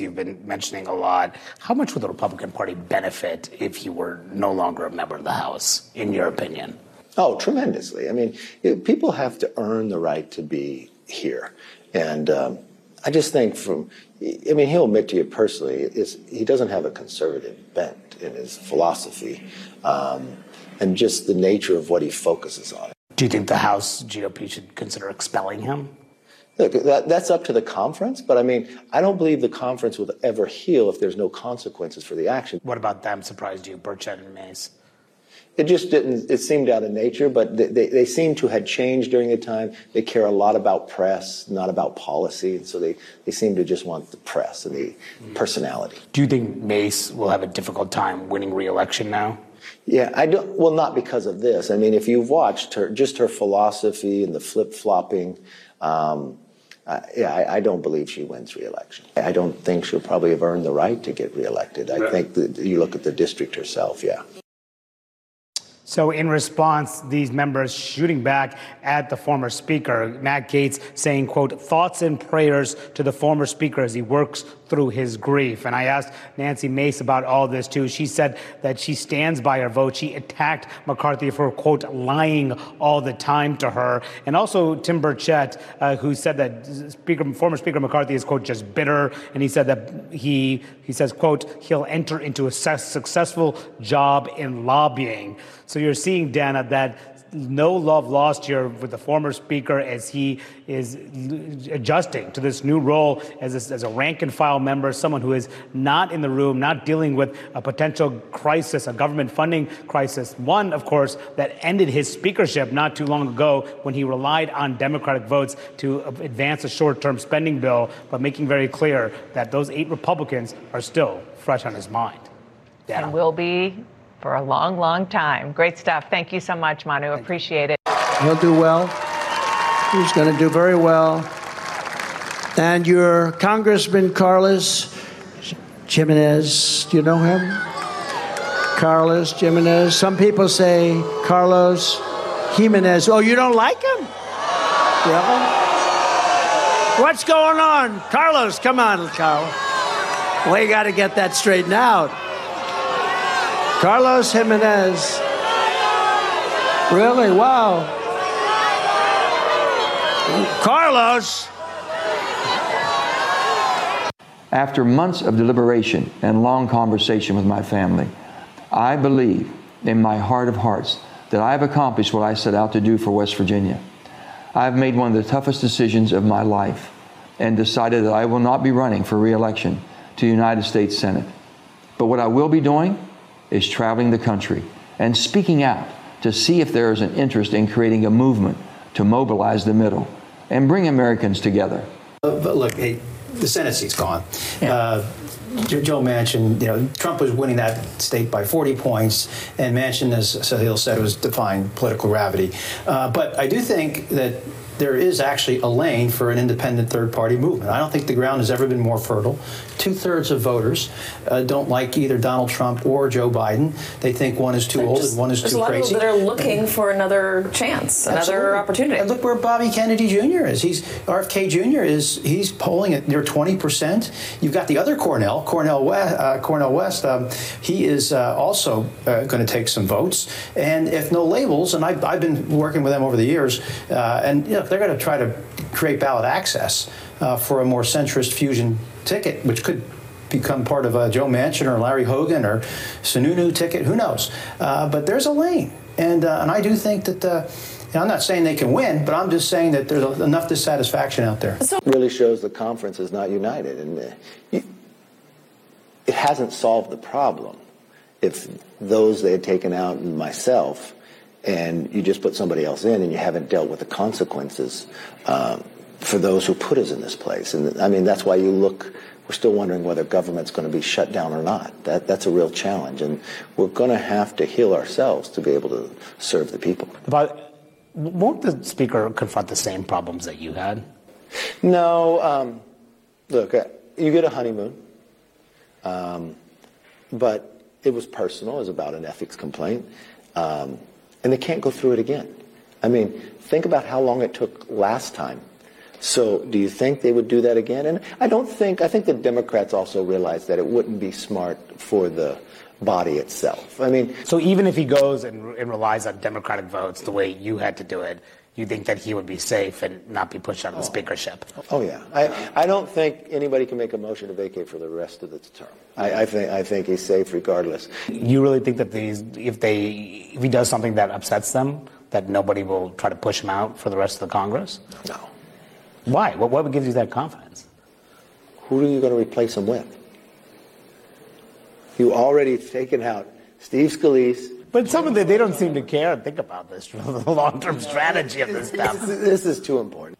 You've been mentioning a lot. How much would the Republican Party benefit if he were no longer a member of the House, in your opinion? Oh, tremendously. I mean, it, people have to earn the right to be here. And um, I just think from, I mean, he'll admit to you personally, he doesn't have a conservative bent in his philosophy um, and just the nature of what he focuses on. Do you think the House GOP should consider expelling him? Look, that, that's up to the conference, but I mean, I don't believe the conference will ever heal if there's no consequences for the action. What about them surprised you, Burchett and Mace? It just didn't, it seemed out of nature, but they, they, they seem to have changed during the time. They care a lot about press, not about policy. And so they, they seem to just want the press and the personality. Do you think Mace will have a difficult time winning re-election now? Yeah, I don't. Well, not because of this. I mean, if you've watched her, just her philosophy and the flip flopping, um, uh, yeah, I, I, don't believe she wins re-election. I don't think she'll probably have earned the right to get re-elected. I think that you look at the district herself. Yeah. So, in response, these members shooting back at the former speaker, Matt Gaetz saying, quote, thoughts and prayers to the former speaker as he works through his grief. And I asked Nancy Mace about all this too. She said that she stands by her vote. She attacked McCarthy for, quote, lying all the time to her. And also Tim Burchett, uh, who said that speaker, former Speaker McCarthy is, quote, just bitter. And he said that he, he says, quote, he'll enter into a successful job in lobbying. So you're seeing, Dana, that no love lost here with the former speaker as he is adjusting to this new role as a, as a rank and file member, someone who is not in the room, not dealing with a potential crisis, a government funding crisis. One, of course, that ended his speakership not too long ago when he relied on Democratic votes to advance a short term spending bill, but making very clear that those eight Republicans are still fresh on his mind. Dana. And will be for a long, long time. Great stuff. Thank you so much, Manu. Appreciate it. He'll do well. He's going to do very well. And your Congressman Carlos Jimenez, do you know him? Carlos Jimenez. Some people say Carlos Jimenez. Oh, you don't like him? Yeah. What's going on? Carlos, come on, Carlos. We got to get that straightened out. Carlos Jimenez. Really? Wow. Carlos. After months of deliberation and long conversation with my family, I believe in my heart of hearts that I have accomplished what I set out to do for West Virginia. I have made one of the toughest decisions of my life and decided that I will not be running for reelection to the United States Senate. But what I will be doing is traveling the country and speaking out to see if there is an interest in creating a movement to mobilize the middle and bring Americans together. Uh, but look, hey, the Senate seat's gone. Yeah. Uh, Joe Manchin, you know, Trump was winning that state by 40 points, and Manchin, as Sahil said, was defying political gravity. Uh, but I do think that there is actually a lane for an independent third party movement. I don't think the ground has ever been more fertile. Two thirds of voters uh, don't like either Donald Trump or Joe Biden. They think one is too old just, and one is too crazy. There's a lot of people that are looking for another chance, Absolutely. another opportunity. And look where Bobby Kennedy Jr. is. He's RFK Jr. is he's polling at near 20 percent. You've got the other Cornell, Cornel West. Uh, Cornel West. Um, he is uh, also uh, going to take some votes. And if no labels, and I've, I've been working with them over the years, uh, and you know, they're going to try to create ballot access uh, for a more centrist fusion ticket, which could become part of a Joe Manchin or Larry Hogan or Sununu ticket. Who knows? Uh, but there's a lane, and uh, and I do think that. Uh, I'm not saying they can win, but I'm just saying that there's enough dissatisfaction out there. It really shows the conference is not united, and uh, it hasn't solved the problem. If those they had taken out and myself and you just put somebody else in and you haven't dealt with the consequences um, for those who put us in this place. And I mean, that's why you look, we're still wondering whether government's going to be shut down or not. That, that's a real challenge. And we're going to have to heal ourselves to be able to serve the people. But won't the speaker confront the same problems that you had? No. Um, look, uh, you get a honeymoon. Um, but it was personal. It was about an ethics complaint. Um, and they can't go through it again. I mean, think about how long it took last time So do you think they would do that again? And I don't think, I think the Democrats also realize that it wouldn't be smart for the body itself. I mean, So even if he goes and, and relies on Democratic votes the way you had to do it, you think that he would be safe and not be pushed out of the oh. speakership? oh yeah. I, I don't think anybody can make a motion to vacate for the rest of the term. I, I think, I think he's safe regardless. You really think that these, if they, if he does something that upsets them, that nobody will try to push him out for the rest of the Congress? No. Why? What, what gives you that confidence? Who are you going to replace him with? You already taken out Steve Scalise. But some of the, they don't seem to care and think about this, the long-term strategy of this stuff. This is too important.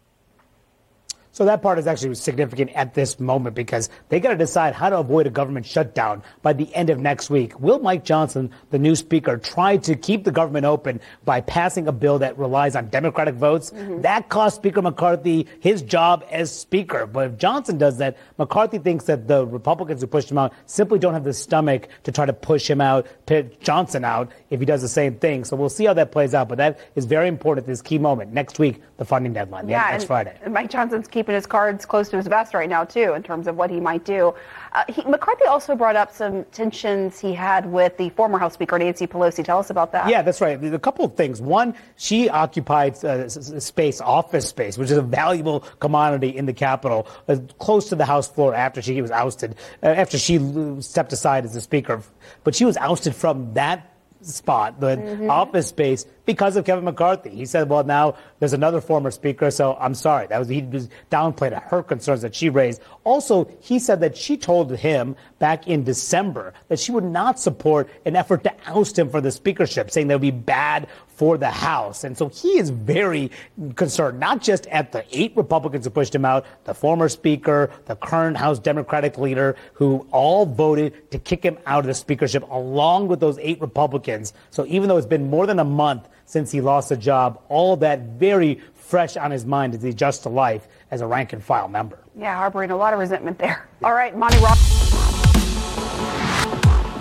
So that part is actually significant at this moment because they got to decide how to avoid a government shutdown by the end of next week. Will Mike Johnson, the new speaker, try to keep the government open by passing a bill that relies on Democratic votes? Mm-hmm. That cost Speaker McCarthy his job as speaker. But if Johnson does that, McCarthy thinks that the Republicans who pushed him out simply don't have the stomach to try to push him out, put Johnson out if he does the same thing. So we'll see how that plays out. But that is very important at this key moment. Next week, the funding deadline, Yeah, next Friday. Mike Johnson's keeping his cards close to his vest right now, too, in terms of what he might do. Uh, he, McCarthy also brought up some tensions he had with the former House Speaker, Nancy Pelosi. Tell us about that. Yeah, that's right. A couple of things. One, she occupied uh, space, office space, which is a valuable commodity in the Capitol, uh, close to the House floor after she was ousted, uh, after she stepped aside as the Speaker. But she was ousted from that spot, the mm-hmm. office space, because of Kevin McCarthy. He said, well, now there's another former speaker, so I'm sorry. That was, he was downplayed her concerns that she raised. Also, he said that she told him back in December that she would not support an effort to oust him for the speakership, saying that would be bad for the House. And so he is very concerned, not just at the eight Republicans who pushed him out, the former speaker, the current House Democratic leader, who all voted to kick him out of the speakership along with those eight Republicans. So even though it's been more than a month since he lost the job, all that very fresh on his mind as he adjusts to life as a rank and file member. Yeah, harboring a lot of resentment there. All right, Monty Ross.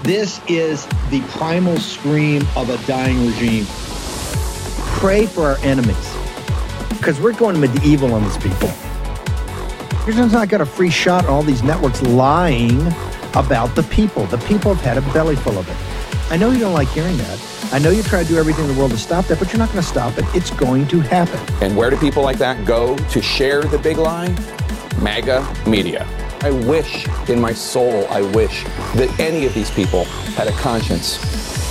This is the primal scream of a dying regime. Pray for our enemies because we're going medieval on these people. You're not got a free shot all these networks lying about the people. The people have had a belly full of it. I know you don't like hearing that. I know you try to do everything in the world to stop that, but you're not going to stop it. It's going to happen. And where do people like that go to share the big lie? MAGA media. I wish in my soul, I wish that any of these people had a conscience.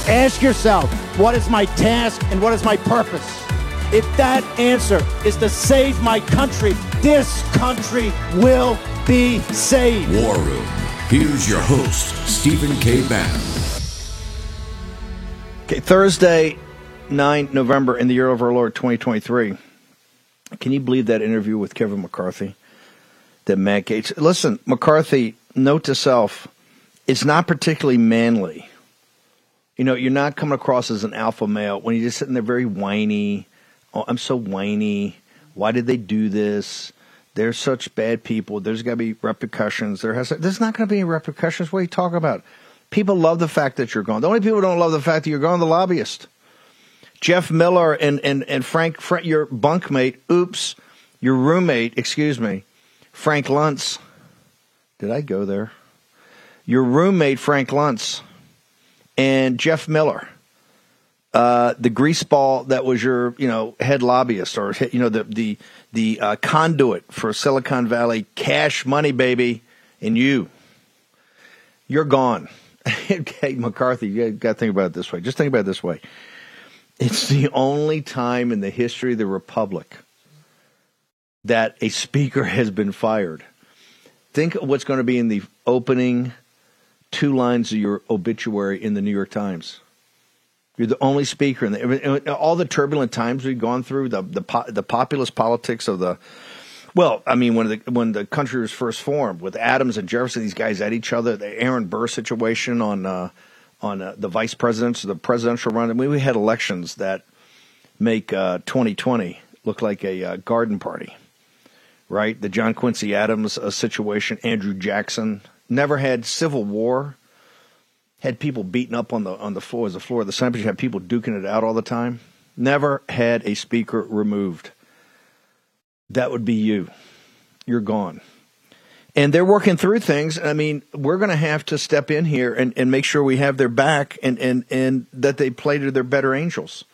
Ask yourself, what is my task and what is my purpose? If that answer is to save my country, this country will be saved. War Room. Here's your host, Stephen K. Bannon. Okay, Thursday, 9 November in the year of our Lord 2023. Can you believe that interview with Kevin McCarthy? That Matt Gaetz. Listen, McCarthy, note to self, it's not particularly manly. You know, you're not coming across as an alpha male when you're just sitting there very whiny. Oh, I'm so whiny. Why did they do this? They're such bad people. There's got to be repercussions. There has. There's not going to be any repercussions. What are you talking about? People love the fact that you're gone. The only people who don't love the fact that you're gone, the lobbyist. Jeff Miller and and and Frank, Frank your bunkmate. Oops, your roommate. Excuse me, Frank Luntz. Did I go there? Your roommate Frank Luntz and Jeff Miller uh, the greaseball that was your you know head lobbyist or you know the the the uh, conduit for Silicon Valley cash money baby and you. You're gone. Okay McCarthy you got to think about it this way. Just think about it this way. It's the only time in the history of the republic that a speaker has been fired. Think of what's going to be in the opening two lines of your obituary in the New York Times you're the only speaker in the, all the turbulent times we've gone through, the the the populist politics of the. Well, I mean, when the when the country was first formed, with Adams and Jefferson, these guys at each other. The Aaron Burr situation on uh, on uh, the vice presidents, the presidential run. I mean, we had elections that make uh, 2020 look like a uh, garden party, right? The John Quincy Adams uh, situation, Andrew Jackson never had civil war had people beaten up on the on the floor as the floor of the Senate. You had people duking it out all the time. Never had a speaker removed. that would be you. You're gone. And they're working through things. I mean, we're going to have to step in here and, and make sure we have their back and, and, and that they play to their better angels.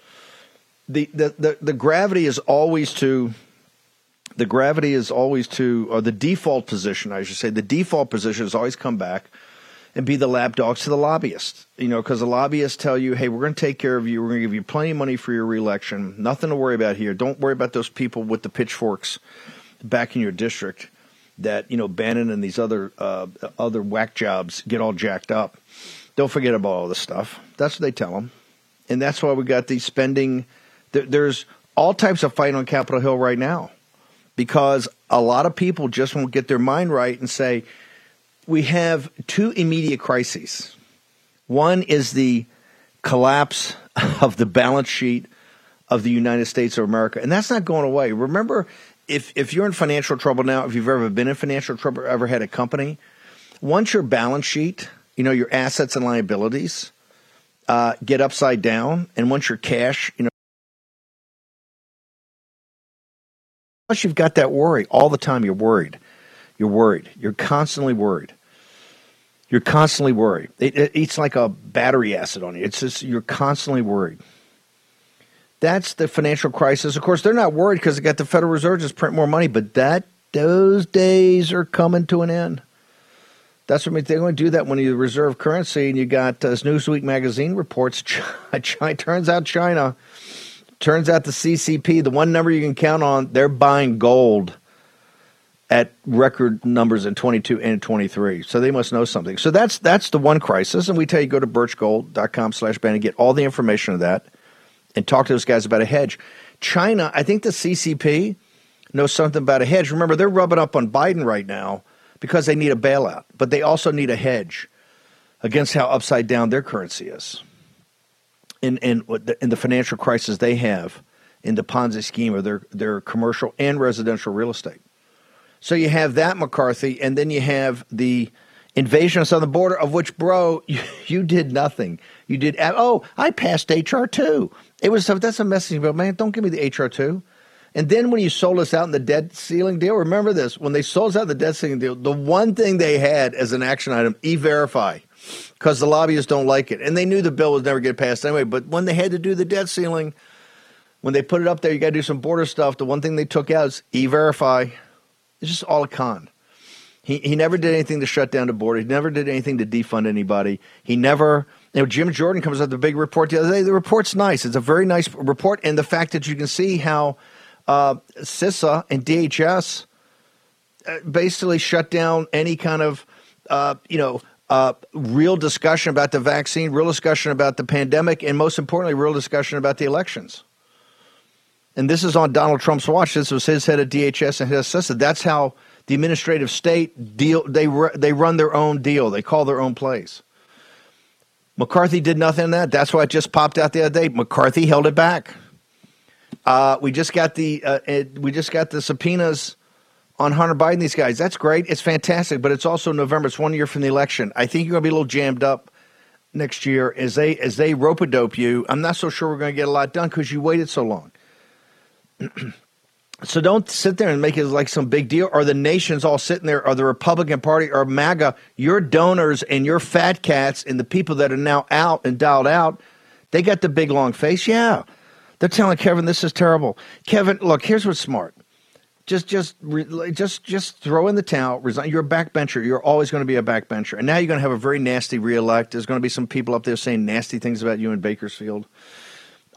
The, the, the, the gravity is always to the gravity is always to, or the default position, I should say, the default position is always come back and be the lapdogs to the lobbyists. You know, because the lobbyists tell you, hey, we're going to take care of you. We're going to give you plenty of money for your reelection. Nothing to worry about here. Don't worry about those people with the pitchforks back in your district that, you know, Bannon and these other, uh, other whack jobs get all jacked up. Don't forget about all this stuff. That's what they tell them. And that's why we got these spending. There's all types of fight on Capitol Hill right now because a lot of people just won't get their mind right and say, we have two immediate crises. One is the collapse of the balance sheet of the United States of America, and that's not going away. Remember, if if you're in financial trouble now, if you've ever been in financial trouble, ever had a company, once your balance sheet, you know your assets and liabilities, uh, get upside down, and once your cash, you know. Plus, you've got that worry all the time. You're worried. You're worried. You're constantly worried. You're constantly worried. It, it, it's like a battery acid on you. It's just you're constantly worried. That's the financial crisis. Of course, they're not worried because they got the Federal Reserve just print more money, but that those days are coming to an end. That's what I mean. They're going to do that when you reserve currency, and you got uh, Newsweek magazine reports. China, China, turns out China, turns out the CCP, the one number you can count on, they're buying gold at record numbers in 22 and 23. So they must know something. So that's that's the one crisis. And we tell you go to birchgold.com slash ban and get all the information of that and talk to those guys about a hedge. China, I think the CCP knows something about a hedge. Remember, they're rubbing up on Biden right now because they need a bailout, but they also need a hedge against how upside down their currency is. In, in, in the financial crisis they have in the Ponzi scheme of their, their commercial and residential real estate. So you have that McCarthy, and then you have the invasion of the southern border, of which, bro, you, you did nothing. You did. Oh, I passed HR two. It was that's a message, but man, don't give me the HR two. And then when you sold us out in the debt ceiling deal, remember this: when they sold us out in the debt ceiling deal, the one thing they had as an action item, e-verify, because the lobbyists don't like it, and they knew the bill was never get passed anyway. But when they had to do the debt ceiling, when they put it up there, you got to do some border stuff. The one thing they took out is e-verify. It's just all a con. He, he never did anything to shut down the border. He never did anything to defund anybody. He never, you know, Jim Jordan comes out with the big report the other day. The report's nice. It's a very nice report. And the fact that you can see how uh, CISA and DHS uh, basically shut down any kind of, uh, you know, uh, real discussion about the vaccine, real discussion about the pandemic, and most importantly, real discussion about the elections and this is on Donald Trump's watch. This was his head of DHS and his assistant. That's how the administrative state deal. They they run their own deal. They call their own plays. McCarthy did nothing in that. That's why it just popped out the other day. McCarthy held it back. Uh, we just got the uh, it, we just got the subpoenas on Hunter Biden. These guys. That's great. It's fantastic. But it's also November. It's one year from the election. I think you're going to be a little jammed up next year as they as they rope a dope you. I'm not so sure we're going to get a lot done because you waited so long. so don't sit there and make it like some big deal. Or the nation's all sitting there, or the Republican Party, or MAGA, your donors and your fat cats and the people that are now out and dialed out, they got the big long face. Yeah, they're telling Kevin this is terrible. Kevin, look, here's what's smart. Just, just, just, just throw in the towel. Resign. You're a backbencher. You're always going to be a backbencher. And now you're going to have a very nasty reelect. There's going to be some people up there saying nasty things about you in Bakersfield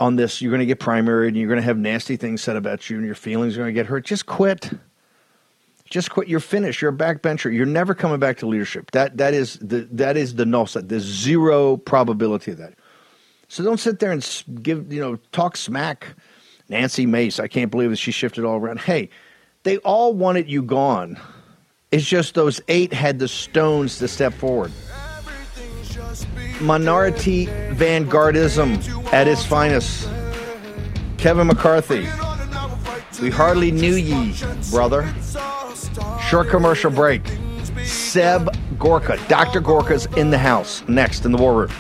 on this, you're going to get primary and you're going to have nasty things said about you and your feelings are going to get hurt. Just quit. Just quit. You're finished. You're a backbencher. You're never coming back to leadership. That that is the that is the null set. There's zero probability of that. So don't sit there and give you know talk smack. Nancy Mace. I can't believe that she shifted all around. Hey, they all wanted you gone. It's just those eight had the stones to step forward minority vanguardism at its finest. Kevin McCarthy, we hardly knew ye, brother. Short commercial break. Seb Gorka, Dr. Gorka's in the house. Next in the war room.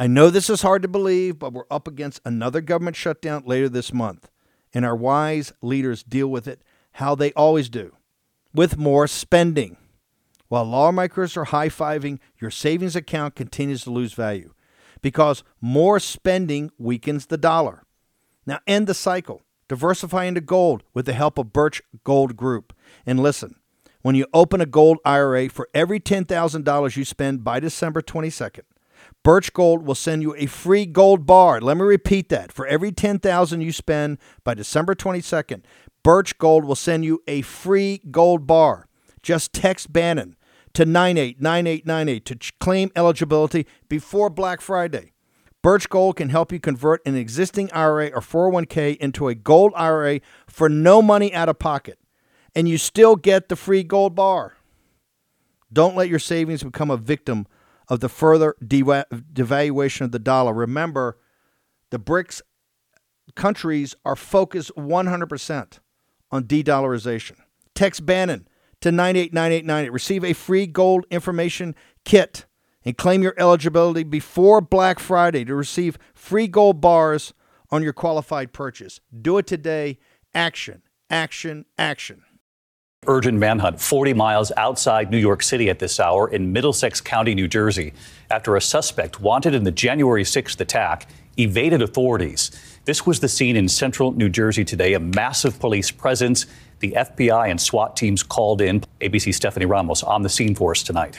I know this is hard to believe, but we're up against another government shutdown later this month, and our wise leaders deal with it how they always do with more spending. While lawmakers are high fiving, your savings account continues to lose value because more spending weakens the dollar. Now, end the cycle. Diversify into gold with the help of Birch Gold Group. And listen, when you open a gold IRA for every $10,000 you spend by December 22nd, Birch Gold will send you a free gold bar. Let me repeat that. For every 10,000 you spend by December 22nd, Birch Gold will send you a free gold bar. Just text Bannon to 989898 to claim eligibility before Black Friday. Birch Gold can help you convert an existing IRA or 401k into a gold IRA for no money out of pocket, and you still get the free gold bar. Don't let your savings become a victim of the further devaluation of the dollar. Remember, the BRICS countries are focused 100% on de dollarization. Text Bannon to 989898. Receive a free gold information kit and claim your eligibility before Black Friday to receive free gold bars on your qualified purchase. Do it today. Action, action, action. Urgent manhunt 40 miles outside New York City at this hour in Middlesex County, New Jersey, after a suspect wanted in the January 6th attack evaded authorities. This was the scene in central New Jersey today, a massive police presence. The FBI and SWAT teams called in. ABC Stephanie Ramos on the scene for us tonight.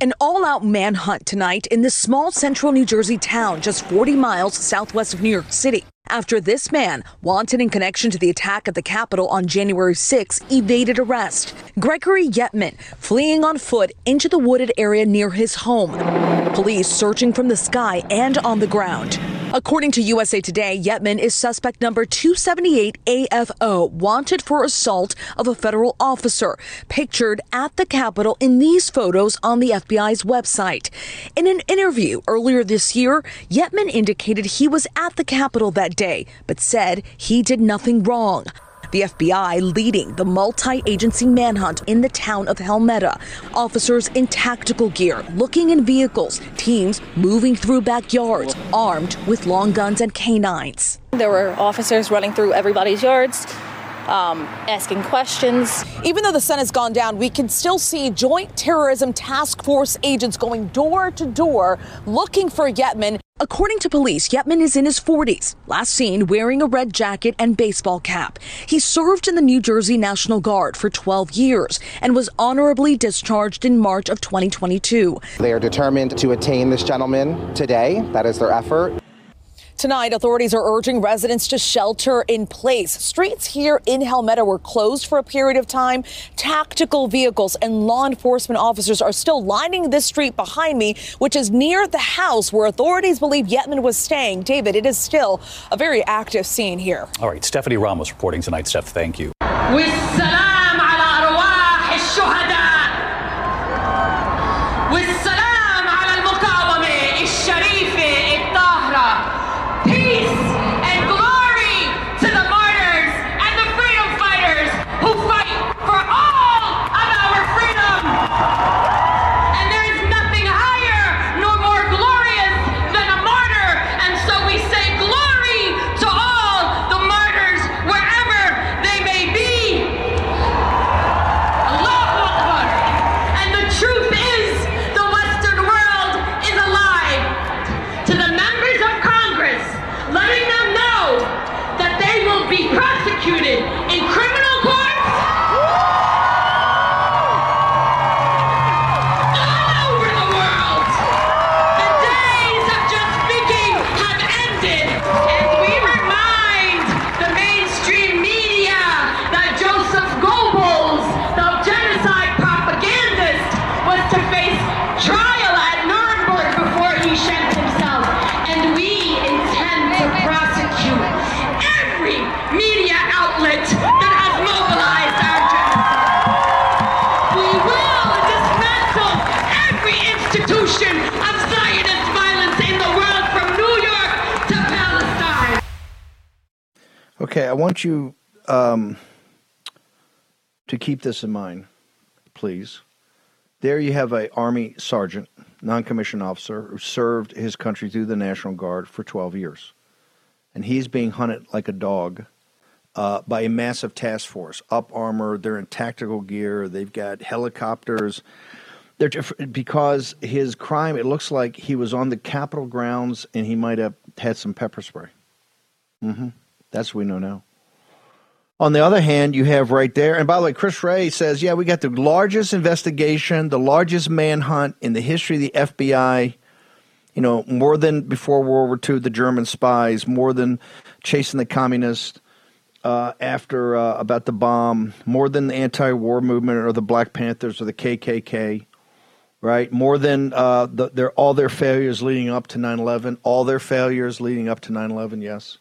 An all out manhunt tonight in this small central New Jersey town just 40 miles southwest of New York City. After this man, wanted in connection to the attack at the Capitol on January 6, evaded arrest. Gregory Yetman fleeing on foot into the wooded area near his home. Police searching from the sky and on the ground. According to USA Today, Yetman is suspect number 278 AFO, wanted for assault of a federal officer, pictured at the Capitol in these photos on the FBI's website. In an interview earlier this year, Yetman indicated he was at the Capitol that day, but said he did nothing wrong. The FBI leading the multi agency manhunt in the town of Helmetta. Officers in tactical gear, looking in vehicles, teams moving through backyards, armed with long guns and canines. There were officers running through everybody's yards. Um, asking questions. Even though the sun has gone down, we can still see Joint Terrorism Task Force agents going door to door looking for Yetman. According to police, Yetman is in his 40s, last seen wearing a red jacket and baseball cap. He served in the New Jersey National Guard for 12 years and was honorably discharged in March of 2022. They are determined to attain this gentleman today. That is their effort. Tonight, authorities are urging residents to shelter in place. Streets here in Helmetta were closed for a period of time. Tactical vehicles and law enforcement officers are still lining this street behind me, which is near the house where authorities believe Yetman was staying. David, it is still a very active scene here. All right, Stephanie Ramos reporting tonight. Steph, thank you. I want you um, to keep this in mind, please. There you have a army sergeant non-commissioned officer who served his country through the National Guard for 12 years, and he's being hunted like a dog uh, by a massive task force, up armor. They're in tactical gear. They've got helicopters. They're because his crime. It looks like he was on the Capitol grounds and he might have had some pepper spray. hmm That's what we know now. On the other hand, you have right there, and by the way, Chris Wray says, yeah, we got the largest investigation, the largest manhunt in the history of the FBI. You know, more than before World War II, the German spies, more than chasing the communists uh, after uh, about the bomb, more than the anti-war movement or the Black Panthers or the KKK, right? More than uh, the, their all their failures leading up to 9/11, all their failures leading up to 9/11, yes.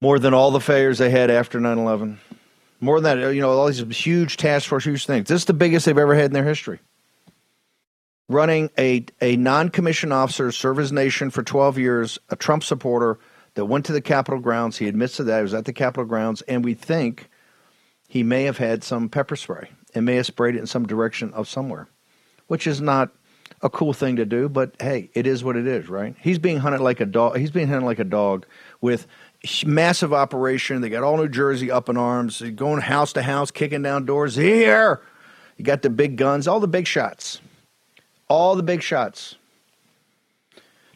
More than all the failures they had after 9/11. More than that, you know, all these huge task force, huge things. This is the biggest they've ever had in their history. Running a, a non commissioned officer, serve his nation for 12 years, a Trump supporter that went to the Capitol grounds. He admits to that. He was at the Capitol grounds, and we think he may have had some pepper spray and may have sprayed it in some direction of somewhere, which is not a cool thing to do, but hey, it is what it is, right? He's being hunted like a dog. He's being hunted like a dog with massive operation. They got all New Jersey up in arms, going house to house, kicking down doors. Here, you got the big guns, all the big shots, all the big shots.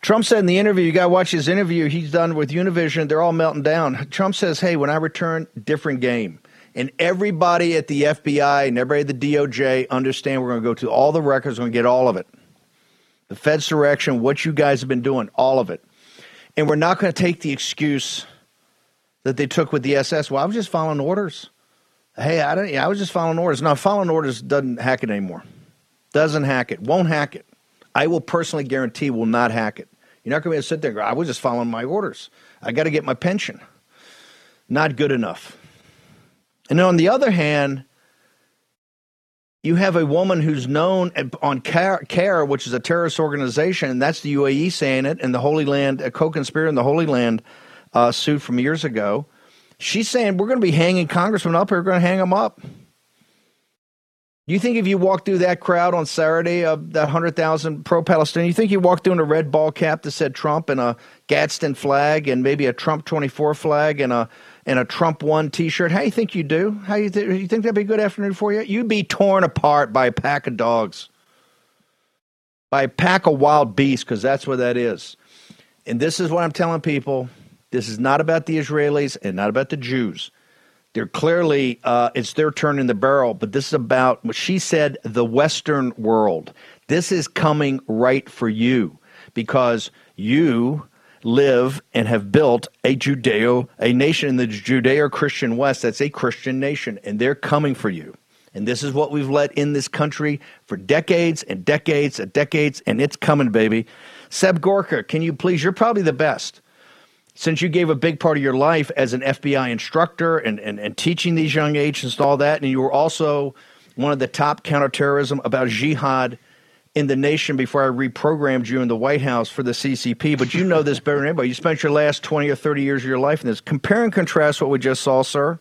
Trump said in the interview, you got to watch his interview he's done with Univision. They're all melting down. Trump says, hey, when I return, different game. And everybody at the FBI and everybody at the DOJ understand we're going to go to all the records, we're going to get all of it. The Fed's direction, what you guys have been doing, all of it. And we're not going to take the excuse that they took with the SS. Well, I was just following orders. Hey, I don't. Yeah, I was just following orders. Now, following orders doesn't hack it anymore. Doesn't hack it. Won't hack it. I will personally guarantee will not hack it. You're not going to be able to sit there and go, I was just following my orders. I got to get my pension. Not good enough. And on the other hand, you have a woman who's known on CAIR, which is a terrorist organization, and that's the UAE saying it, and the Holy Land, a co-conspirator in the Holy Land uh, suit from years ago. She's saying we're going to be hanging congressmen up. We're going to hang them up. You think if you walked through that crowd on Saturday of that 100,000 pro Palestinian, you think you walked through in a red ball cap that said Trump and a Gadsden flag and maybe a Trump 24 flag and a and a Trump one T-shirt? How you think you do? How you, th- you think that'd be a good afternoon for you? You'd be torn apart by a pack of dogs, by a pack of wild beasts, because that's what that is. And this is what I'm telling people: this is not about the Israelis and not about the Jews. They're clearly uh, it's their turn in the barrel, but this is about what she said: the Western world. This is coming right for you because you live and have built a Judeo, a nation in the Judeo Christian West that's a Christian nation, and they're coming for you. And this is what we've let in this country for decades and decades and decades, and it's coming, baby. Seb Gorka, can you please? You're probably the best. Since you gave a big part of your life as an FBI instructor and, and, and teaching these young agents and all that, and you were also one of the top counterterrorism about jihad in the nation before I reprogrammed you in the White House for the CCP, but you know this better than anybody. You spent your last 20 or 30 years of your life in this. Compare and contrast what we just saw, sir.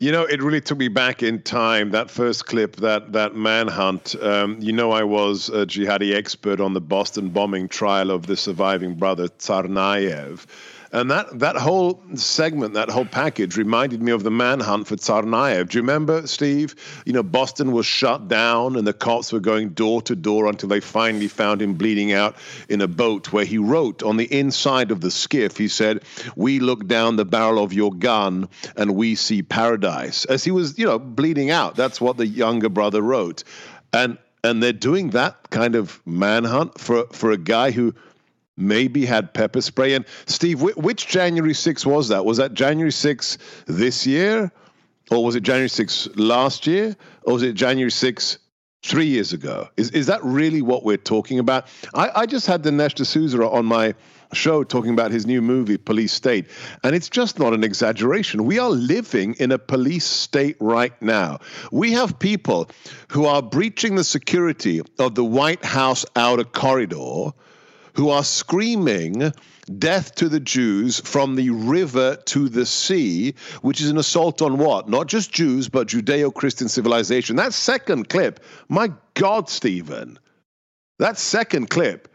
You know, it really took me back in time. That first clip, that that manhunt. Um, you know, I was a jihadi expert on the Boston bombing trial of the surviving brother Tsarnaev. And that, that whole segment, that whole package reminded me of the manhunt for Tsarnaev. Do you remember, Steve? You know, Boston was shut down and the cops were going door to door until they finally found him bleeding out in a boat where he wrote on the inside of the skiff, he said, We look down the barrel of your gun and we see paradise. As he was, you know, bleeding out. That's what the younger brother wrote. And and they're doing that kind of manhunt for for a guy who maybe had pepper spray. And Steve, which January 6 was that? Was that January 6 this year? Or was it January 6 last year? Or was it January 6 three years ago? Is, is that really what we're talking about? I, I just had Dinesh D'Souza on my show talking about his new movie, Police State. And it's just not an exaggeration. We are living in a police state right now. We have people who are breaching the security of the White House outer corridor who are screaming death to the Jews from the river to the sea, which is an assault on what? Not just Jews, but Judeo Christian civilization. That second clip, my God, Stephen. That second clip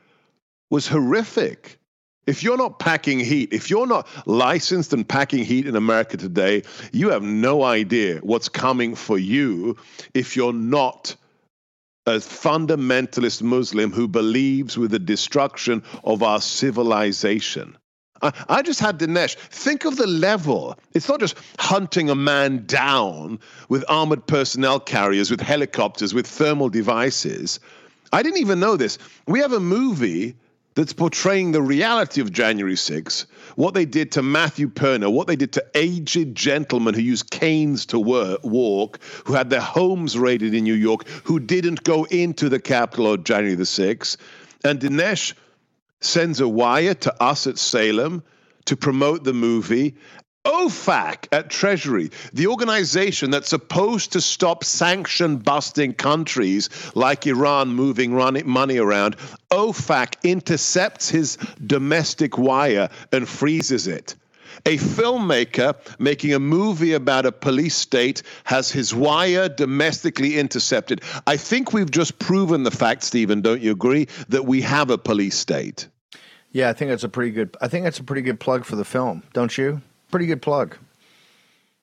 was horrific. If you're not packing heat, if you're not licensed and packing heat in America today, you have no idea what's coming for you if you're not a fundamentalist Muslim who believes with the destruction of our civilization. I, I just had Dinesh think of the level. It's not just hunting a man down with armored personnel carriers, with helicopters, with thermal devices. I didn't even know this. We have a movie that's portraying the reality of January 6, what they did to Matthew Perna, what they did to aged gentlemen who used canes to work, walk, who had their homes raided in New York, who didn't go into the Capitol on January the 6th. And Dinesh sends a wire to us at Salem to promote the movie. OFAC at Treasury, the organization that's supposed to stop sanction busting countries like Iran moving money around, OFAC intercepts his domestic wire and freezes it. A filmmaker making a movie about a police state has his wire domestically intercepted. I think we've just proven the fact, Stephen, don't you agree, that we have a police state? Yeah, I think that's a pretty good. I think that's a pretty good plug for the film, don't you? Pretty good plug.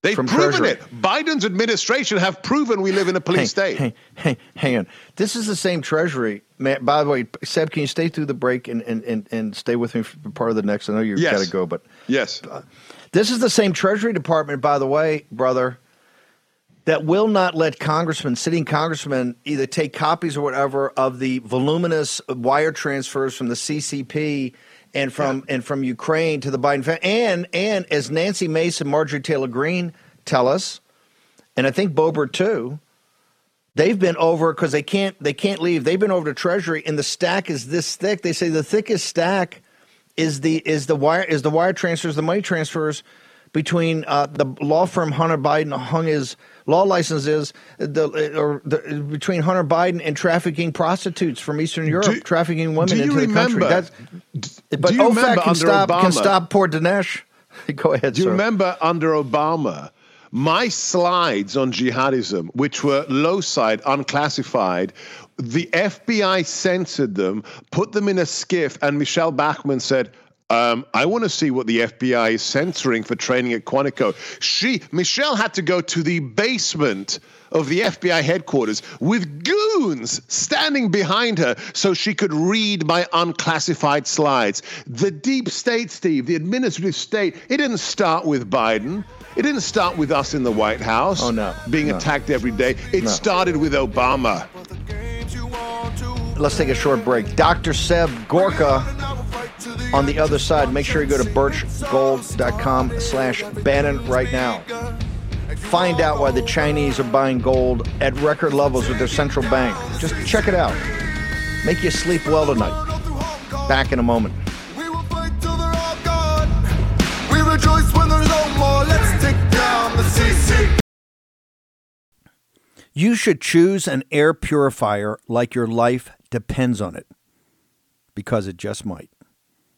They've From proven Treasury. it. Biden's administration have proven we live in a police state. Hey, hey, hang on. This is the same Treasury. Man, by the way, Seb, can you stay through the break and, and, and, and stay with me for part of the next? I know you've Yes. got to go, but yes, this is the same Treasury Department, by the way, brother, that will not let congressmen, sitting congressmen, either take copies or whatever of the voluminous wire transfers from the CCP and from and from Ukraine to the Biden family, and and as Nancy Mason, Marjorie Taylor Greene tell us, and I think Boebert too. They've been over because they can't they can't leave. They've been over to Treasury, and the stack is this thick. They say the thickest stack is the is the wire is the wire transfers, the money transfers between uh, the law firm Hunter Biden hung his law licenses the, uh, or the, between Hunter Biden and trafficking prostitutes from Eastern Europe, trafficking women do you into the country. remember- That's, but do you OFAC remember can under stop can stop poor Dinesh. Go ahead. Do you sir. remember under Obama, my slides on jihadism, which were low side, unclassified, the FBI censored them, put them in a SCIF, and Michele Bachmann said, um, I want to see what the FBI is censoring for training at Quantico. She, Michele, had to go to the basement of the FBI headquarters with goons standing behind her so she could read my unclassified slides. The deep state, Steve, the administrative state, it didn't start with Biden. It didn't start with us in the White House oh, no. being No. attacked every day. It No. started with Obama. Let's take a short break. Dr. Seb Gorka on the other side. Make sure you go to birchgold.com slash Bannon right now. Find out why the Chinese are buying gold at record levels with their central bank. Just check it out. Make you sleep well tonight. Back in a moment. We rejoice when there's no more. Let's take down the CC. You should choose an air purifier like your life depends on it, because it just might.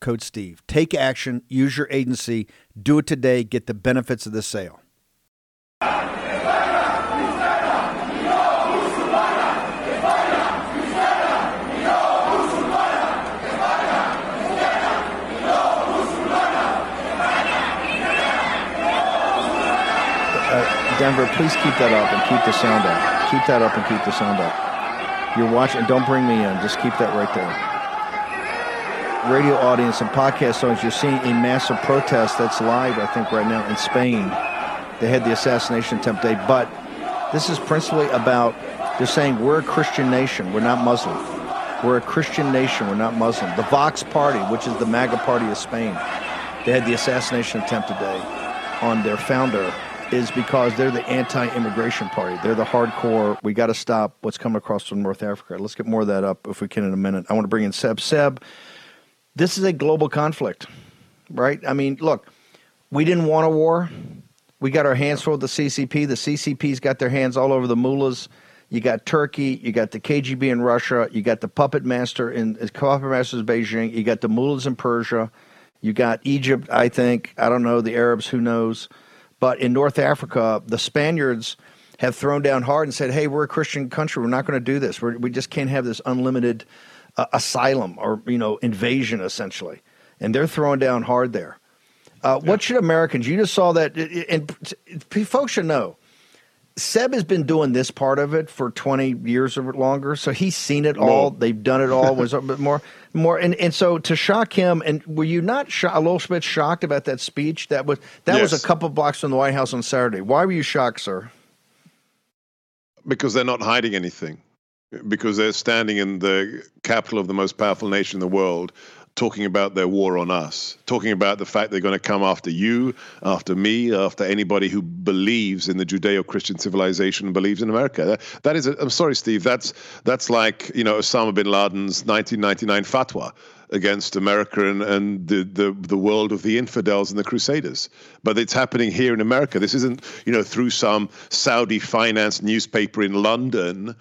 code Steve. Take action, use your agency, do it today, get the benefits of the sale. Uh, Denver, please keep that up and keep the sound up. Keep that up and keep the sound up. You're watching. Don't bring me in. Just keep that right there. Radio audience and podcast audience, you're seeing a massive protest that's live, I think, right now in Spain. They had the assassination attempt day, but this is principally about they're saying we're a Christian nation, we're not Muslim. We're a Christian nation, we're not Muslim. The Vox Party, which is the MAGA party of Spain, they had the assassination attempt today on their founder, is because they're the anti-immigration party. They're the hardcore. We got to stop what's coming across from North Africa. Let's get more of that up if we can in a minute. I want to bring in Seb. Seb, this is a global conflict, right? I mean, look, we didn't want a war. We got our hands full with the CCP. The CCP's got their hands all over the mullahs. You got Turkey, you got the KGB in Russia, you got the puppet master in puppet masters in Beijing, you got the mullahs in Persia, you got Egypt, I think, I don't know, the Arabs, who knows. But in North Africa, the Spaniards have thrown down hard and said, "Hey, we're a Christian country. We're not going to do this. We're, we just can't have this unlimited uh, asylum or you know invasion, essentially." And they're throwing down hard there. Uh, What should Americans? You just saw that, and folks should know. Seb has been doing this part of it for 20 years or longer, so he's seen it all. They've done it all. Was a bit more, more, and, and so to shock him, and were you not sho- a little bit shocked about that speech? That was that was a couple blocks from the White House on Saturday. Why were you shocked, sir? because they're not hiding anything because they're standing in the capital of the most powerful nation in the world talking about their war on us talking about the fact they're going to come after you after me after anybody who believes in the judeo-christian civilization and believes in america that, that is a, i'm sorry steve that's that's like you know osama bin laden's 1999 fatwa against America and, and the, the, the world of the infidels and the crusaders. But it's happening here in America. This isn't, you know, through some Saudi financed newspaper in London.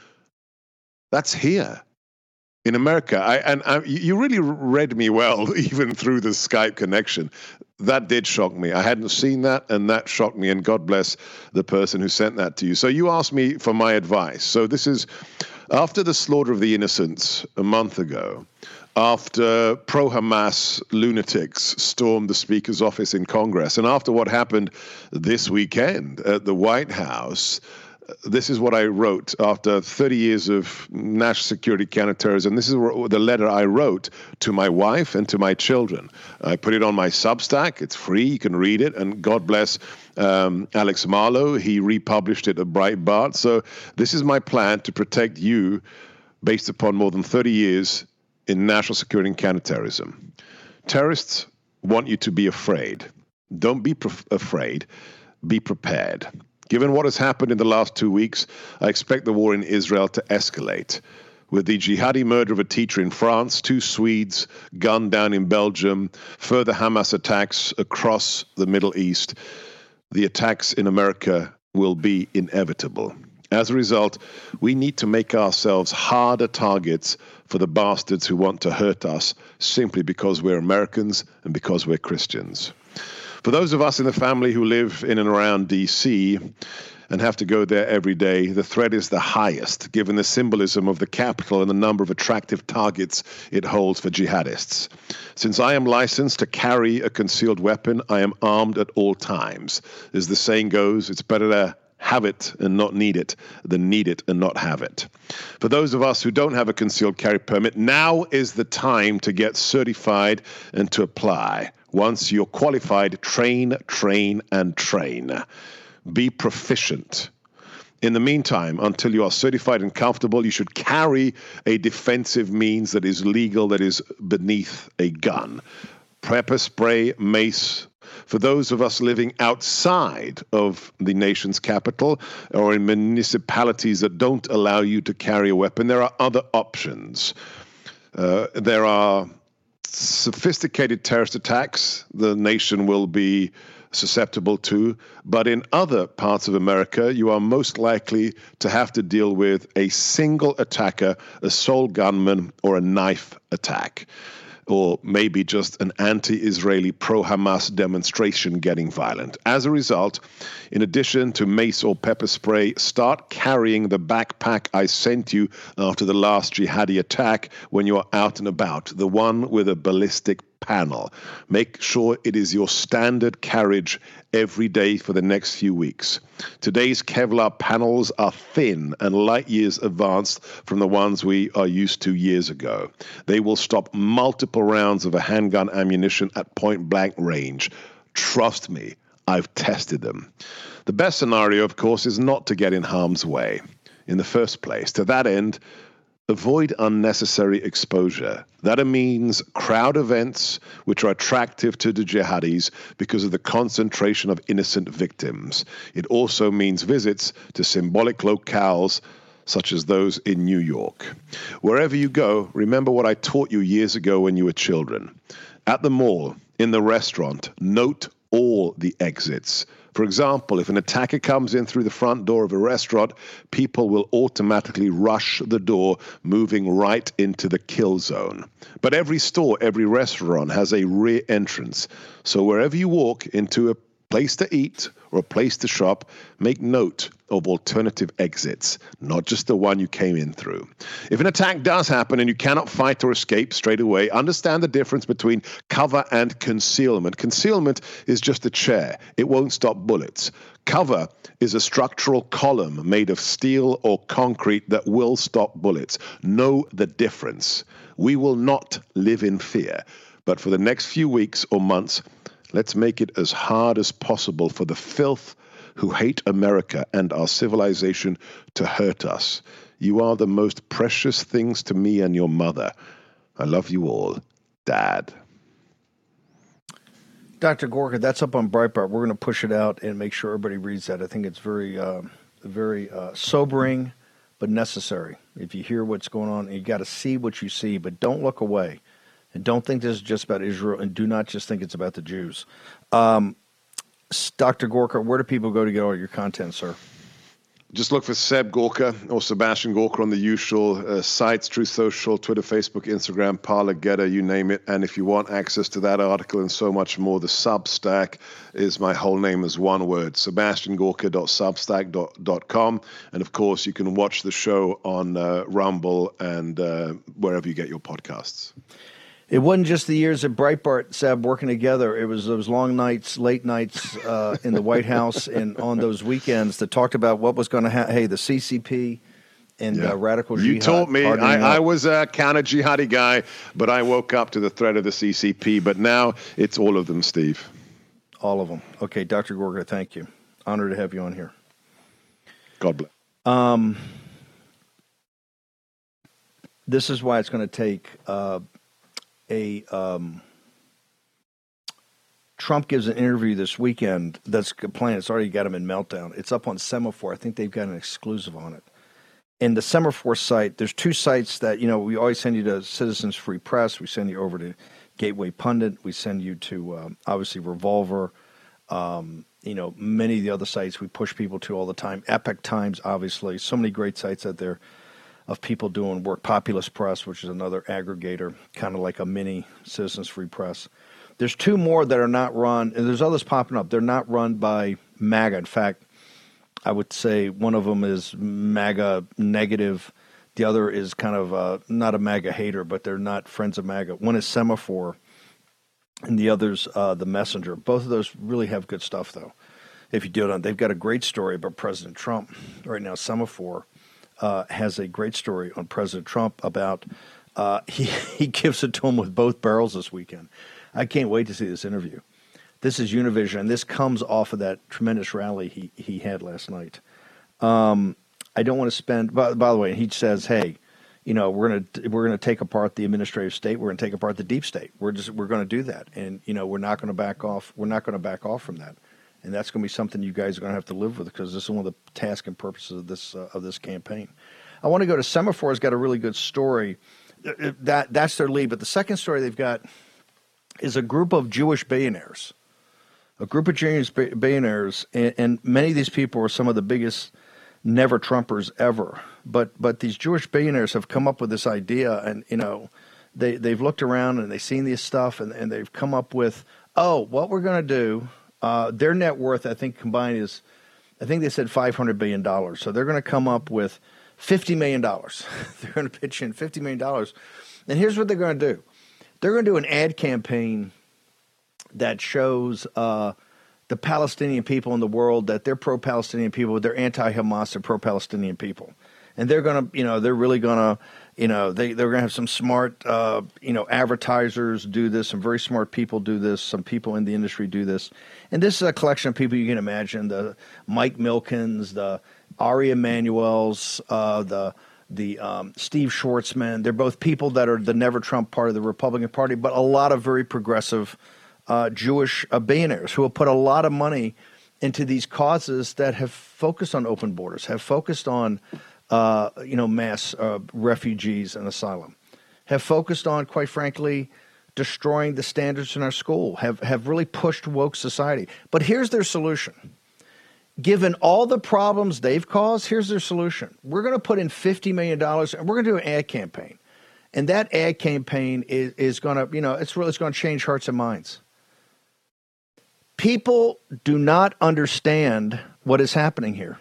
That's here in America. I, and I, you really read me well, even through the Skype connection. That did shock me. I hadn't seen that, and that shocked me. And God bless the person who sent that to you. So you asked me for my advice. So this is after the slaughter of the innocents a month ago after pro Hamas lunatics stormed the Speaker's office in Congress, and after what happened this weekend at the White House. This is what I wrote after 30 years of national security counterterrorism. This is the letter I wrote to my wife and to my children. I put it on my Substack. It's free. You can read it. And God bless um, Alex Marlowe. He republished it at Breitbart. So this is my plan to protect you based upon more than 30 years in national security and counterterrorism. Terrorists want you to be afraid. Don't be pre- afraid, be prepared. Given what has happened in the last two weeks, I expect the war in Israel to escalate. With the jihadi murder of a teacher in France, two Swedes gunned down in Belgium, further Hamas attacks across the Middle East, the attacks in America will be inevitable. As a result, we need to make ourselves harder targets for the bastards who want to hurt us simply because we're Americans and because we're Christians. For those of us in the family who live in and around DC and have to go there every day, the threat is the highest, given the symbolism of the capital and the number of attractive targets it holds for jihadists. Since I am licensed to carry a concealed weapon, I am armed at all times. As the saying goes, it's better to have it and not need it than need it and not have it. For those of us who don't have a concealed carry permit, now is the time to get certified and to apply. Once you're qualified, train, train, and train. Be proficient. In the meantime, until you are certified and comfortable, you should carry a defensive means that is legal, that is beneath a gun. Pepper spray, mace, for those of us living outside of the nation's capital or in municipalities that don't allow you to carry a weapon, there are other options. Uh, there are sophisticated terrorist attacks the nation will be susceptible to, but in other parts of America, you are most likely to have to deal with a single attacker, a sole gunman, or a knife attack or maybe just an anti Israeli pro Hamas demonstration getting violent. As a result, in addition to mace or pepper spray, start carrying the backpack I sent you after the last jihadi attack when you're out and about, the one with a ballistic panel. Make sure it is your standard carriage every day for the next few weeks. Today's Kevlar panels are thin and light years advanced from the ones we are used to years ago. They will stop multiple rounds of a handgun ammunition at point blank range. Trust me, I've tested them. The best scenario, of course, is not to get in harm's way in the first place. To that end, avoid unnecessary exposure. That means crowd events which are attractive to the jihadis because of the concentration of innocent victims. It also means visits to symbolic locales such as those in New York. Wherever you go, remember what I taught you years ago when you were children. At the mall, in the restaurant, note all the exits. For example, if an attacker comes in through the front door of a restaurant, people will automatically rush the door, moving right into the kill zone. But every store, every restaurant has a rear entrance. So wherever you walk into a place to eat or a place to shop, make note of alternative exits, not just the one you came in through. If an attack does happen and you cannot fight or escape straight away, understand the difference between cover and concealment. Concealment is just a chair, it won't stop bullets. Cover is a structural column made of steel or concrete that will stop bullets. Know the difference. We will not live in fear. But for the next few weeks or months, let's make it as hard as possible for the filth who hate America and our civilization to hurt us. You are the most precious things to me and your mother. I love you all. Dad. Dr. Gorka, that's up on Breitbart. We're going to push it out and make sure everybody reads that. I think it's very, uh, very uh, sobering, but necessary. If you hear what's going on, you got to see what you see, but don't look away, and don't think this is just about Israel, and do not just think it's about the Jews. Um, Dr. Gorka, where do people go to get all your content, sir? Just look for Seb Gorka or Sebastian Gorka on the usual uh, sites, Truth Social, Twitter, Facebook, Instagram, Parler, Gettr, you name it. And if you want access to that article and so much more, the Substack is my whole name as one word, sebastiangorka.substack.com. And of course, you can watch the show on uh, Rumble and uh, wherever you get your podcasts. It wasn't just the years at Breitbart, Seb, working together. It was those long nights, late nights uh, in the White House and on those weekends that talked about what was going to happen. Hey, the CCP and uh, radical You jihad. told me I, I was a counter jihadi guy, but I woke up to the threat of the CCP. But now it's all of them, Steve. All of them. Okay, Dr. Gorka, thank you. Honored to have you on here. God bless. Um, this is why it's going to take uh, a. Um, Trump gives an interview this weekend that's playing. It's already got him in meltdown. It's up on Semafor. I think they've got an exclusive on it. And the Semafor site, there's two sites that, you know, we always send you to Citizens Free Press. We send you over to Gateway Pundit. We send you to, um, obviously, Revolver. Um, you know, many of the other sites we push people to all the time. Epoch Times, obviously. So many great sites out there of people doing work. Populist Press, which is another aggregator, kind of like a mini Citizens Free Press. There's two more that are not run, and there's others popping up. They're not run by MAGA. In fact, I would say one of them is MAGA negative. The other is kind of uh, not a MAGA hater, but they're not friends of MAGA. One is Semafor, and the other's uh, The Messenger. Both of those really have good stuff, though. If you do it on, they've got a great story about President Trump right now. Semafor uh, has a great story on President Trump about uh, he he gives it to him with both barrels this weekend. I can't wait to see this interview. This is Univision, and this comes off of that tremendous rally he he had last night. Um, I don't want to spend. By, by the way, he says, "Hey, you know, we're gonna we're gonna take apart the administrative state. We're gonna take apart the deep state. We're just we're gonna do that, and you know, we're not gonna back off. We're not gonna back off from that." And that's going to be something you guys are going to have to live with because this is one of the tasks and purposes of this uh, of this campaign. I want to go to Semafor's got a really good story. Uh, That that's their lead, but the second story they've got is a group of Jewish billionaires, a group of Jewish billionaires, and, and many of these people are some of the biggest never Trumpers ever. But but these Jewish billionaires have come up with this idea, and you know, they they've looked around and they've seen this stuff, and, and they've come up with, oh, what we're going to do. Uh, their net worth, I think, combined is, I think they said five hundred billion dollars. So they're going to come up with fifty million dollars. they're going to pitch in fifty million dollars, and here's what they're going to do They're going to do an ad campaign that shows uh, the Palestinian people in the world that they're pro-Palestinian people, they're anti-Hamas, they're pro-Palestinian people, and they're going to, you know, they're really going to, you know, they they're going to have some smart, uh, you know, advertisers do this, some very smart people do this, some people in the industry do this, and this is a collection of people you can imagine: the Mike Milkens, the Ari Emanuel's, uh, the the um, Steve Schwarzman. They're both people that are the Never Trump part of the Republican Party, but a lot of very progressive uh, Jewish uh, billionaires who have put a lot of money into these causes that have focused on open borders, have focused on uh, you know mass uh, refugees and asylum, have focused on, quite frankly, destroying the standards in our school, have have really pushed woke society. But here's their solution. Given all the problems they've caused, here's their solution. We're going to put in $50 million and we're going to do an ad campaign. And that ad campaign is, is going to, you know, it's really it's going to change hearts and minds people do not understand what is happening here.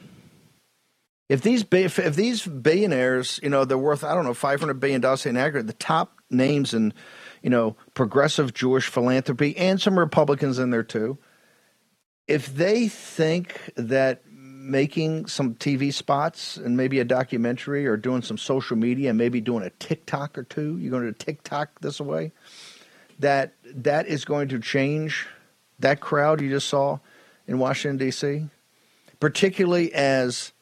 If these if, if these billionaires, you know, they're worth I don't know five hundred billion dollars in aggregate, the top names in, you know, progressive Jewish philanthropy and some Republicans in there too. If they think that making some TV spots and maybe a documentary or doing some social media and maybe doing a TikTok or two, you're going to TikTok this away, that that is going to change that crowd you just saw in Washington, D.C., particularly as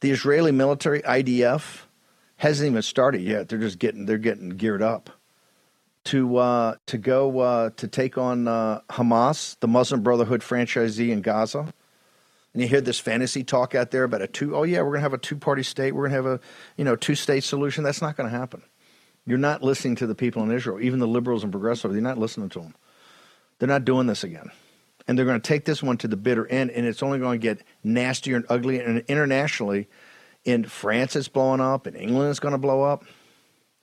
the Israeli military, IDF, hasn't even started yet. They're just getting they're getting geared up to uh, to go uh, to take on uh, Hamas, the Muslim Brotherhood franchisee in Gaza. And you hear this fantasy talk out there about a two oh yeah, we're gonna have a two party state, we're gonna have a you know two state solution. That's not gonna happen. You're not listening to the people in Israel, even the liberals and progressives, you're not listening to them. They're not doing this again. And they're going to take this one to the bitter end, and it's only going to get nastier and uglier. And internationally, in France, it's blowing up, in England, it's going to blow up,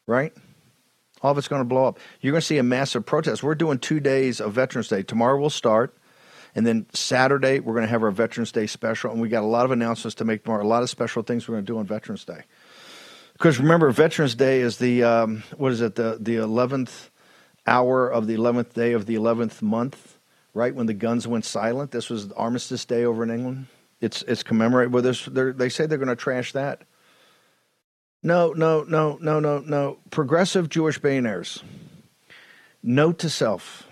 right? All of it's going to blow up. You're going to see a massive protest. We're doing two days of Veterans Day. Tomorrow we'll start. And then Saturday, we're going to have our Veterans Day special. And we got a lot of announcements to make tomorrow, a lot of special things we're going to do on Veterans Day. Because remember, Veterans Day is the, um, what is it, the, the 11th hour of the 11th day of the 11th month, right when the guns went silent. This was Armistice Day over in England. It's it's commemorated this. They say they're going to trash that. No, no, no, no, no, no. Progressive Jewish billionaires. Note to self: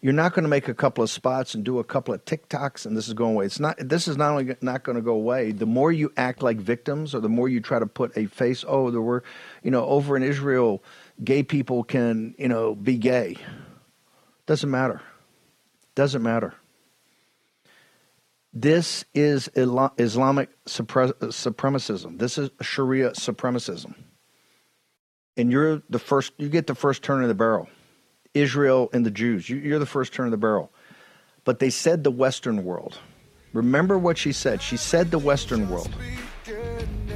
You're not going to make a couple of spots and do a couple of TikToks, and this is going away. It's not. This is not only not going to go away. The more you act like victims, or the more you try to put a face. Oh, there were, you know, over in Israel gay people can, you know, be gay. Doesn't matter. Doesn't matter. This is Islamic supremacism. This is Sharia supremacism. And you're the first, you get the first turn of the barrel. Israel and the Jews, you're the first turn of the barrel. But they said the Western world. Remember what she said. She said the Western world.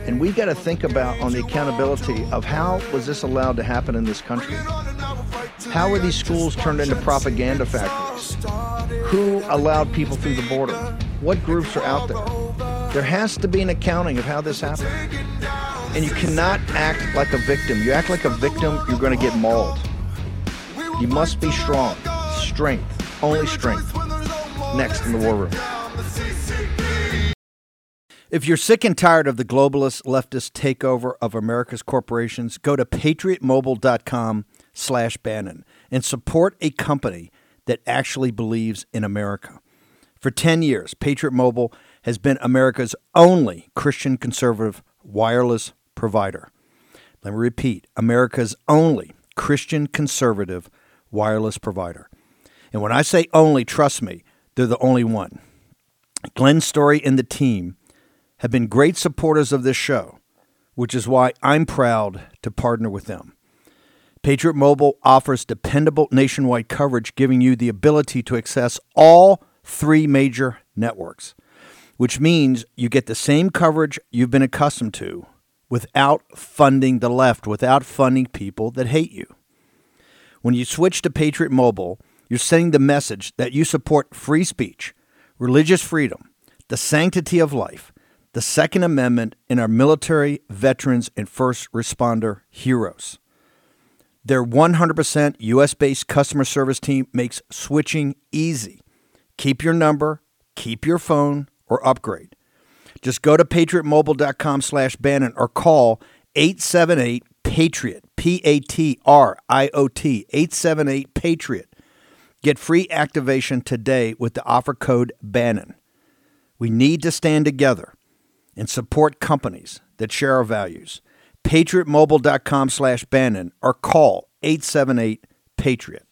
And we got to think about on the accountability of how was this allowed to happen in this country? How were these schools turned into propaganda factories? Who allowed people through the border? What groups are out there? There has to be an accounting of how this happened. And you cannot act like a victim. You act like a victim, you're going to get mauled. You must be strong. Strength. Only strength. Next in the war room. If you're sick and tired of the globalist leftist takeover of America's corporations, go to patriotmobile.com slash Bannon and support a company that actually believes in America. For 10 years, Patriot Mobile has been America's only Christian conservative wireless provider. Let me repeat America's only Christian conservative wireless provider. And when I say only, trust me, they're the only one. Glenn Story and the team have been great supporters of this show, which is why I'm proud to partner with them. Patriot Mobile offers dependable nationwide coverage, giving you the ability to access all three major networks, which means you get the same coverage you've been accustomed to without funding the left, without funding people that hate you. When you switch to Patriot Mobile, you're sending the message that you support free speech, religious freedom, the sanctity of life, the Second Amendment, and our military, veterans, and first responder heroes. Their 100% US based customer service team makes switching easy. Keep your number, keep your phone, or upgrade. Just go to patriotmobile.com slash Bannon or call 878 Patriot, P A T R I O T, 878 Patriot. Get free activation today with the offer code Bannon. We need to stand together and support companies that share our values. PatriotMobile.com slash Bannon or call 878 Patriot.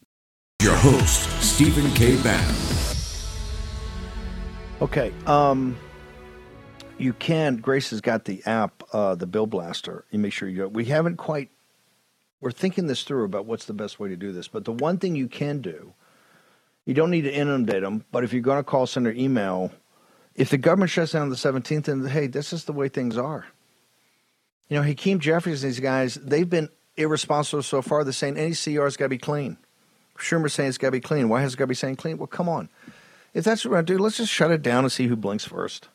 Your host, Stephen K. Bannon. Okay. Um, you can. Grace has got the app, uh, the Bill Blaster. You make sure you. We haven't quite. We're thinking this through about what's the best way to do this. But the one thing you can do, you don't need to inundate them. But if you're going to call, send or email, if the government shuts down on the 17th, then hey, this is the way things are. You know, Hakeem Jeffries and these guys, they've been irresponsible so far. They're saying any CR's got to be clean. Schumer's saying it's got to be clean. Why has it got to be saying clean? Well, come on. If that's what we're going to do, let's just shut it down and see who blinks first.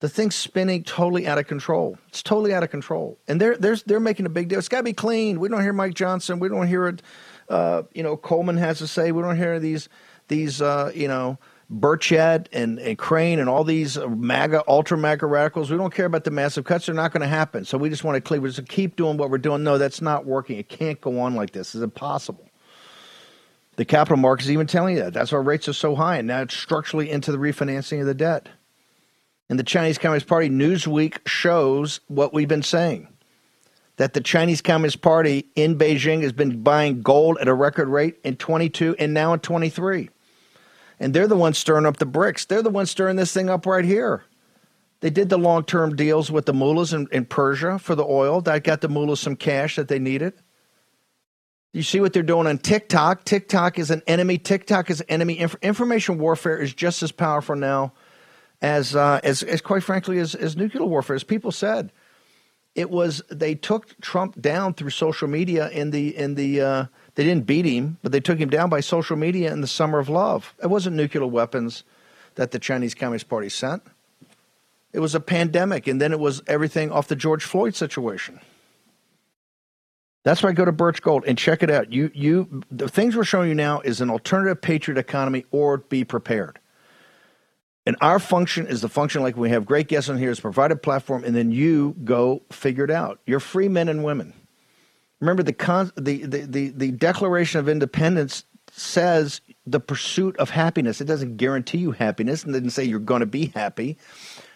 The thing's spinning totally out of control. It's totally out of control, and they're they're they're making a big deal. It's got to be clean. We don't hear Mike Johnson. We don't hear it. Uh, you know, Coleman has to say. We don't hear these these uh, you know Burchett and, and Crane and all these MAGA, ultra MAGA radicals. We don't care about the massive cuts. They're not going to happen. So we just want to clear. We just keep doing what we're doing. No, that's not working. It can't go on like this. It's impossible. The capital markets even telling you that. That's why rates are so high, and now it's structurally into the refinancing of the debt. And the Chinese Communist Party Newsweek shows what we've been saying that the Chinese Communist Party in Beijing has been buying gold at a record rate in 22 and now in 23. And they're the ones stirring up the BRICS. They're the ones stirring this thing up right here. They did the long term deals with the mullahs in, in, Persia for the oil. That got the mullahs some cash that they needed. You see what they're doing on TikTok. TikTok is an enemy. TikTok is an enemy. Inf- information warfare is just as powerful now as, uh, as, as quite frankly, as, as nuclear warfare. As people said, it was they took Trump down through social media in the in the uh, they didn't beat him, but they took him down by social media in the summer of love. It wasn't nuclear weapons that the Chinese Communist Party sent. It was a pandemic, and then it was everything off the George Floyd situation. That's why I go to Birch Gold and check it out. You, you, the things we're showing you now is an alternative patriot economy, or be prepared. And our function is the function like we have great guests on here is provide a platform, and then you go figure it out. You're free men and women. Remember the, con- the, the, the, the Declaration of Independence says the pursuit of happiness. It doesn't guarantee you happiness and doesn't say you're going to be happy.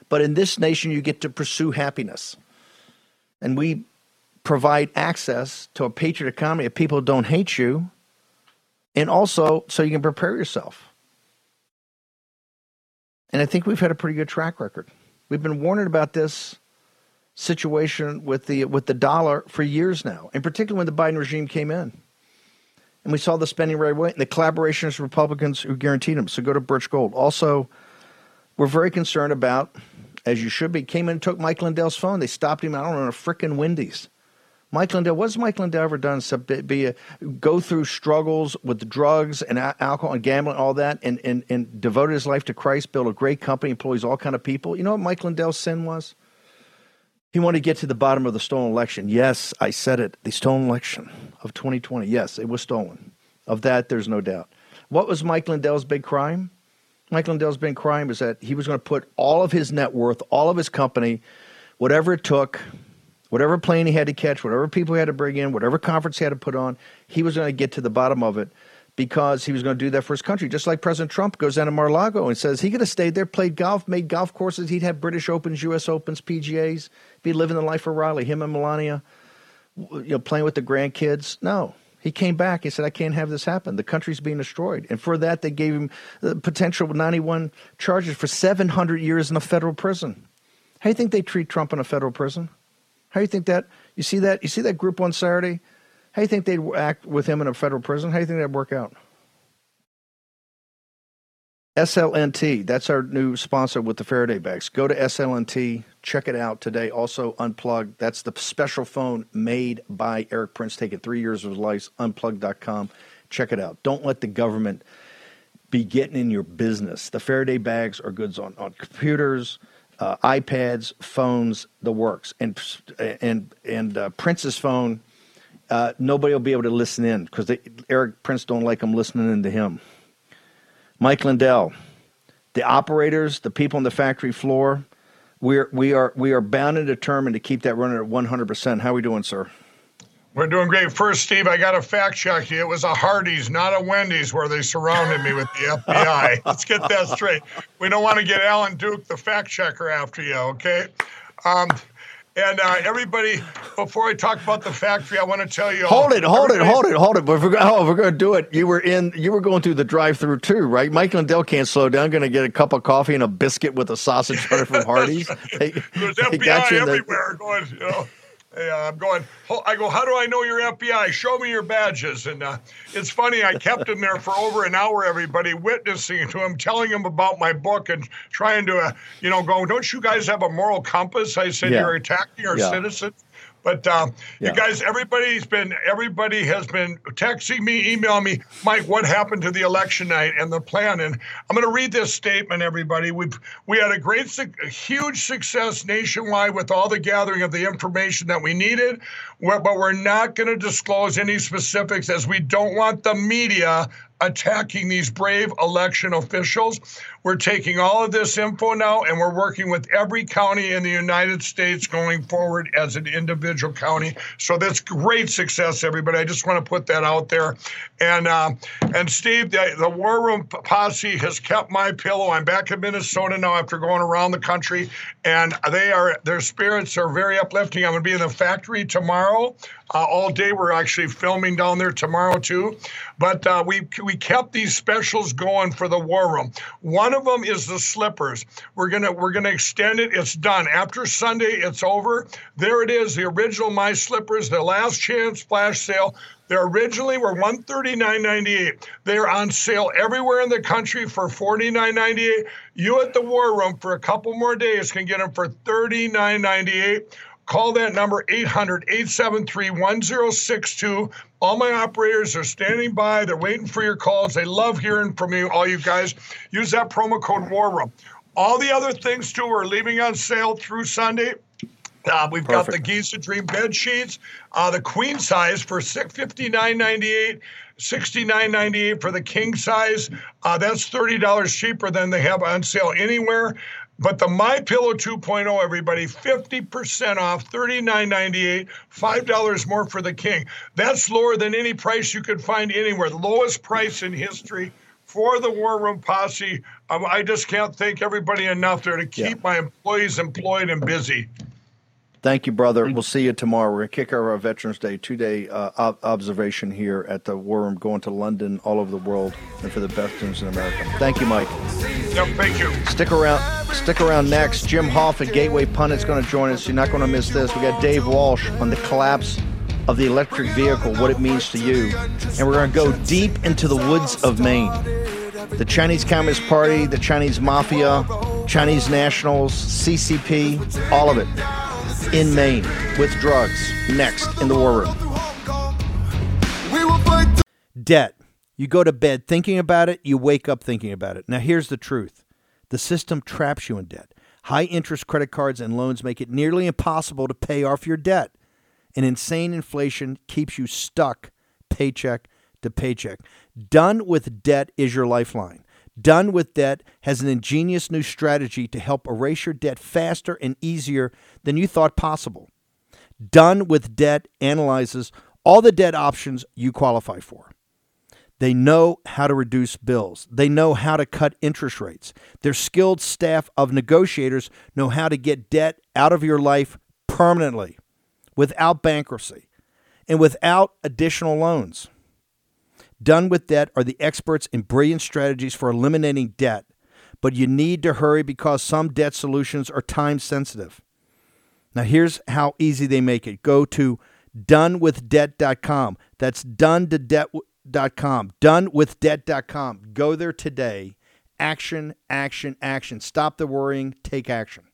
But in this nation, you get to pursue happiness. And we provide access to a patriot economy if people don't hate you, and also so you can prepare yourself. And I think we've had a pretty good track record. We've been warning about this situation with the with the dollar for years now, in particular when the Biden regime came in. And we saw the spending right away and the collaboration of Republicans who guaranteed them. So go to Birch Gold. Also, we're very concerned about, as you should be, came in and took Mike Lindell's phone. They stopped him, I don't know, in a frickin' Wendy's. Mike Lindell, what's Mike Lindell ever done except be, be a, go through struggles with drugs and alcohol and gambling, all that, and, and, and devoted his life to Christ, built a great company, employs all kind of people. You know what Mike Lindell's sin was? He wanted to get to the bottom of the stolen election. Yes, I said it. The stolen election of 2020. Yes, it was stolen. Of that, there's no doubt. What was Mike Lindell's big crime? Mike Lindell's big crime is that he was going to put all of his net worth, all of his company, whatever it took, whatever plane he had to catch, whatever people he had to bring in, whatever conference he had to put on, he was going to get to the bottom of it because he was going to do that for his country. Just like President Trump goes down to Mar-a-Lago and says he could have stayed there, played golf, made golf courses. He'd have British Opens, U.S. Opens, PGAs be living the life of Riley, him and Melania, you know, playing with the grandkids. No, he came back. He said, "I can't have this happen. The country's being destroyed." And for that, they gave him the potential 91 charges for 700 years in a federal prison. How do you think they treat Trump in a federal prison? How do you think that? You see that? You see that group on Saturday? How do you think they'd act with him in a federal prison? How do you think that'd work out? SLNT, that's our new sponsor with the Faraday bags. Go to SLNT, check it out today. Also, Unplug, that's the special phone made by Erik Prince, taking three years of his life. Unplug.com. Check it out. Don't let the government be getting in your business. The Faraday bags are goods on, on computers, uh, iPads, phones, the works. And, and, and uh, Prince's phone uh, nobody will be able to listen in because Erik Prince don't like them listening into him. Mike Lindell, the operators, the people on the factory floor, we're we are we are bound and determined to keep that running at 100. percent How are we doing, sir? We're doing great. First, Steve, I got to fact check you. It was a Hardee's, not a Wendy's, where they surrounded me with the FBI. Let's get that straight. We don't want to get Alan Duke, the fact checker, after you, okay? Um, and uh, everybody, before I talk about the factory, I want to tell you. Hold it, hold it, hold it, hold it. But if we're, oh, if we're going to do it, you were in, you were going through the drive-through too, right? Mike Lindell can't slow down. Going to get a cup of coffee and a biscuit with a sausage butter from Hardee's. They, There's FBI everywhere. The, going, you know. Yeah, I'm going. I go. How do I know you're FBI? Show me your badges. And uh, it's funny. I kept him there for over an hour. Everybody witnessing to him, telling him about my book, and trying to, uh, you know, go. Don't you guys have a moral compass? I said yeah. you're attacking our yeah. citizens. But uh, yeah. you guys, everybody's been, everybody has been texting me, emailing me, Mike, what happened to the election night and the plan? And I'm going to read this statement, everybody. We've we had a great, a huge success nationwide with all the gathering of the information that we needed, but we're not going to disclose any specifics as we don't want the media attacking these brave election officials. We're taking all of this info now and we're working with every county in the United States going forward as an individual county. So that's great success, everybody. I just want to put that out there. And uh, and Steve, the, the War Room posse has kept my pillow. I'm back in Minnesota now after going around the country, and they are their spirits are very uplifting. I'm going to be in the factory tomorrow uh, all day. We're actually filming down there tomorrow too, but uh, we we kept these specials going for the war room. One of them is the slippers. We're gonna we're gonna extend it. It's done after Sunday. It's over. There it is. The original my slippers. The last chance flash sale. They originally were $139.98. They're on sale everywhere in the country for $49.98. You at the War Room for a couple more days can get them for $39.98. Call that number 800 873 1062. All my operators are standing by. They're waiting for your calls. They love hearing from you, all you guys. Use that promo code War Room. All the other things, too, are leaving on sale through Sunday. Uh, we've Perfect. got the Giza Dream bed sheets, uh, the queen size for $59.98. $69.98 for the king size. Uh, that's $30 cheaper than they have on sale anywhere. But the My Pillow 2.0, everybody, 50% off, $39.98, $5 more for the king. That's lower than any price you could find anywhere. The lowest price in history for the War Room Posse. Um, I just can't thank everybody enough there to keep yeah. my employees employed and busy. Thank you, brother. We'll see you tomorrow. We're going to kick our Veterans Day two day uh, observation here at the War Room, going to London, all over the world, and for the veterans in America. Thank you, Mike. Yep, thank you. Stick around. Stick around next. Jim Hoft at Gateway Pundit's going to join us. You're not going to miss this. We got Dave Walsh on the collapse of the electric vehicle, what it means to you, and we're going to go deep into the woods of Maine. The Chinese Communist Party, the Chinese Mafia, Chinese Nationals, CCP, all of it in Maine with drugs. Next in the War Room. Debt. You go to bed thinking about it, you wake up thinking about it. Now, here's the truth the system traps you in debt. High interest credit cards and loans make it nearly impossible to pay off your debt. And insane inflation keeps you stuck paycheck to paycheck. Done with debt is your lifeline. Done with Debt has an ingenious new strategy to help erase your debt faster and easier than you thought possible. Done with Debt analyzes all the debt options you qualify for. They know how to reduce bills. They know how to cut interest rates. Their skilled staff of negotiators know how to get debt out of your life permanently without bankruptcy and without additional loans. Done with Debt are the experts in brilliant strategies for eliminating debt, but you need to hurry because some debt solutions are time sensitive. Now, here's how easy they make it go to donewithdebt.com. That's done to debt.com. Donewithdebt.com. Go there today. Action, action, action. Stop the worrying, take action.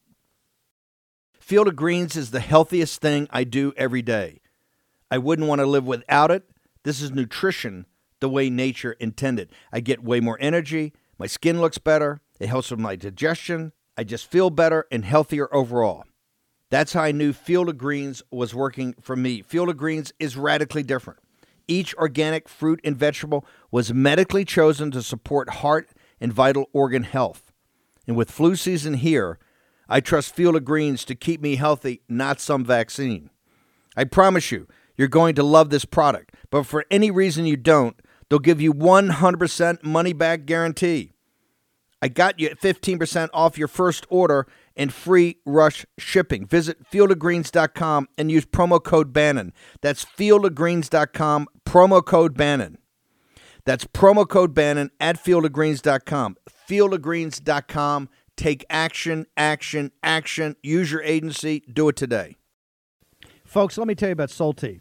Field of Greens is the healthiest thing I do every day. I wouldn't want to live without it. This is nutrition the way nature intended. I get way more energy, my skin looks better, it helps with my digestion, I just feel better and healthier overall. That's how I knew Field of Greens was working for me. Field of Greens is radically different. Each organic fruit and vegetable was medically chosen to support heart and vital organ health. And with flu season here, I trust Field of Greens to keep me healthy, not some vaccine. I promise you, you're going to love this product. But for any reason you don't, they'll give you 100% money back guarantee. I got you 15% off your first order and free rush shipping. Visit fieldofgreens.com and use promo code Bannon. That's fieldofgreens.com, promo code Bannon. That's promo code Bannon at fieldofgreens.com. Fieldofgreens.com. Take action, action, action. Use your agency. Do it today. Folks, let me tell you about Solti.